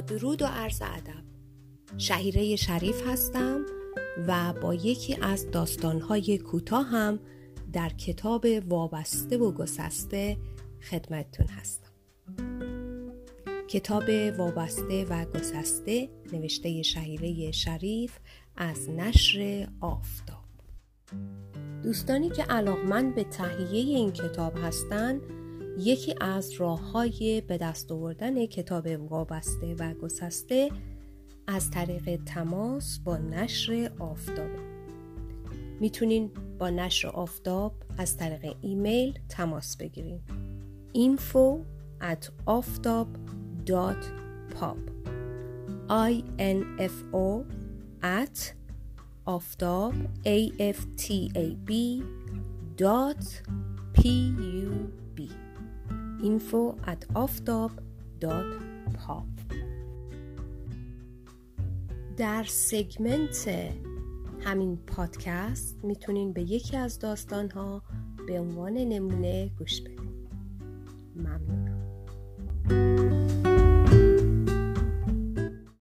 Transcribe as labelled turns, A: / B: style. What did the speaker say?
A: درود و عرض ادب. شهیره شریف هستم و با یکی از داستانهای کوتاه هم در کتاب وابسته و گسسته خدمتتون هستم. کتاب وابسته و گسسته نوشته شهیره شریف از نشر آفتاب. دوستانی که علاقمند به تهیه این کتاب هستند یکی از راه های به دست آوردن کتاب وابسته و گسسته از طریق تماس با نشر آفتابه می‌تونین با نشر آفتاب از طریق ایمیل تماس بگیرین. info at aftab.pub i n f o at aftab a f t a b dot p u info at در سگمنت همین پادکست می‌تونین به یکی از داستان ها به عنوان نمونه گوش بدین. ممنونم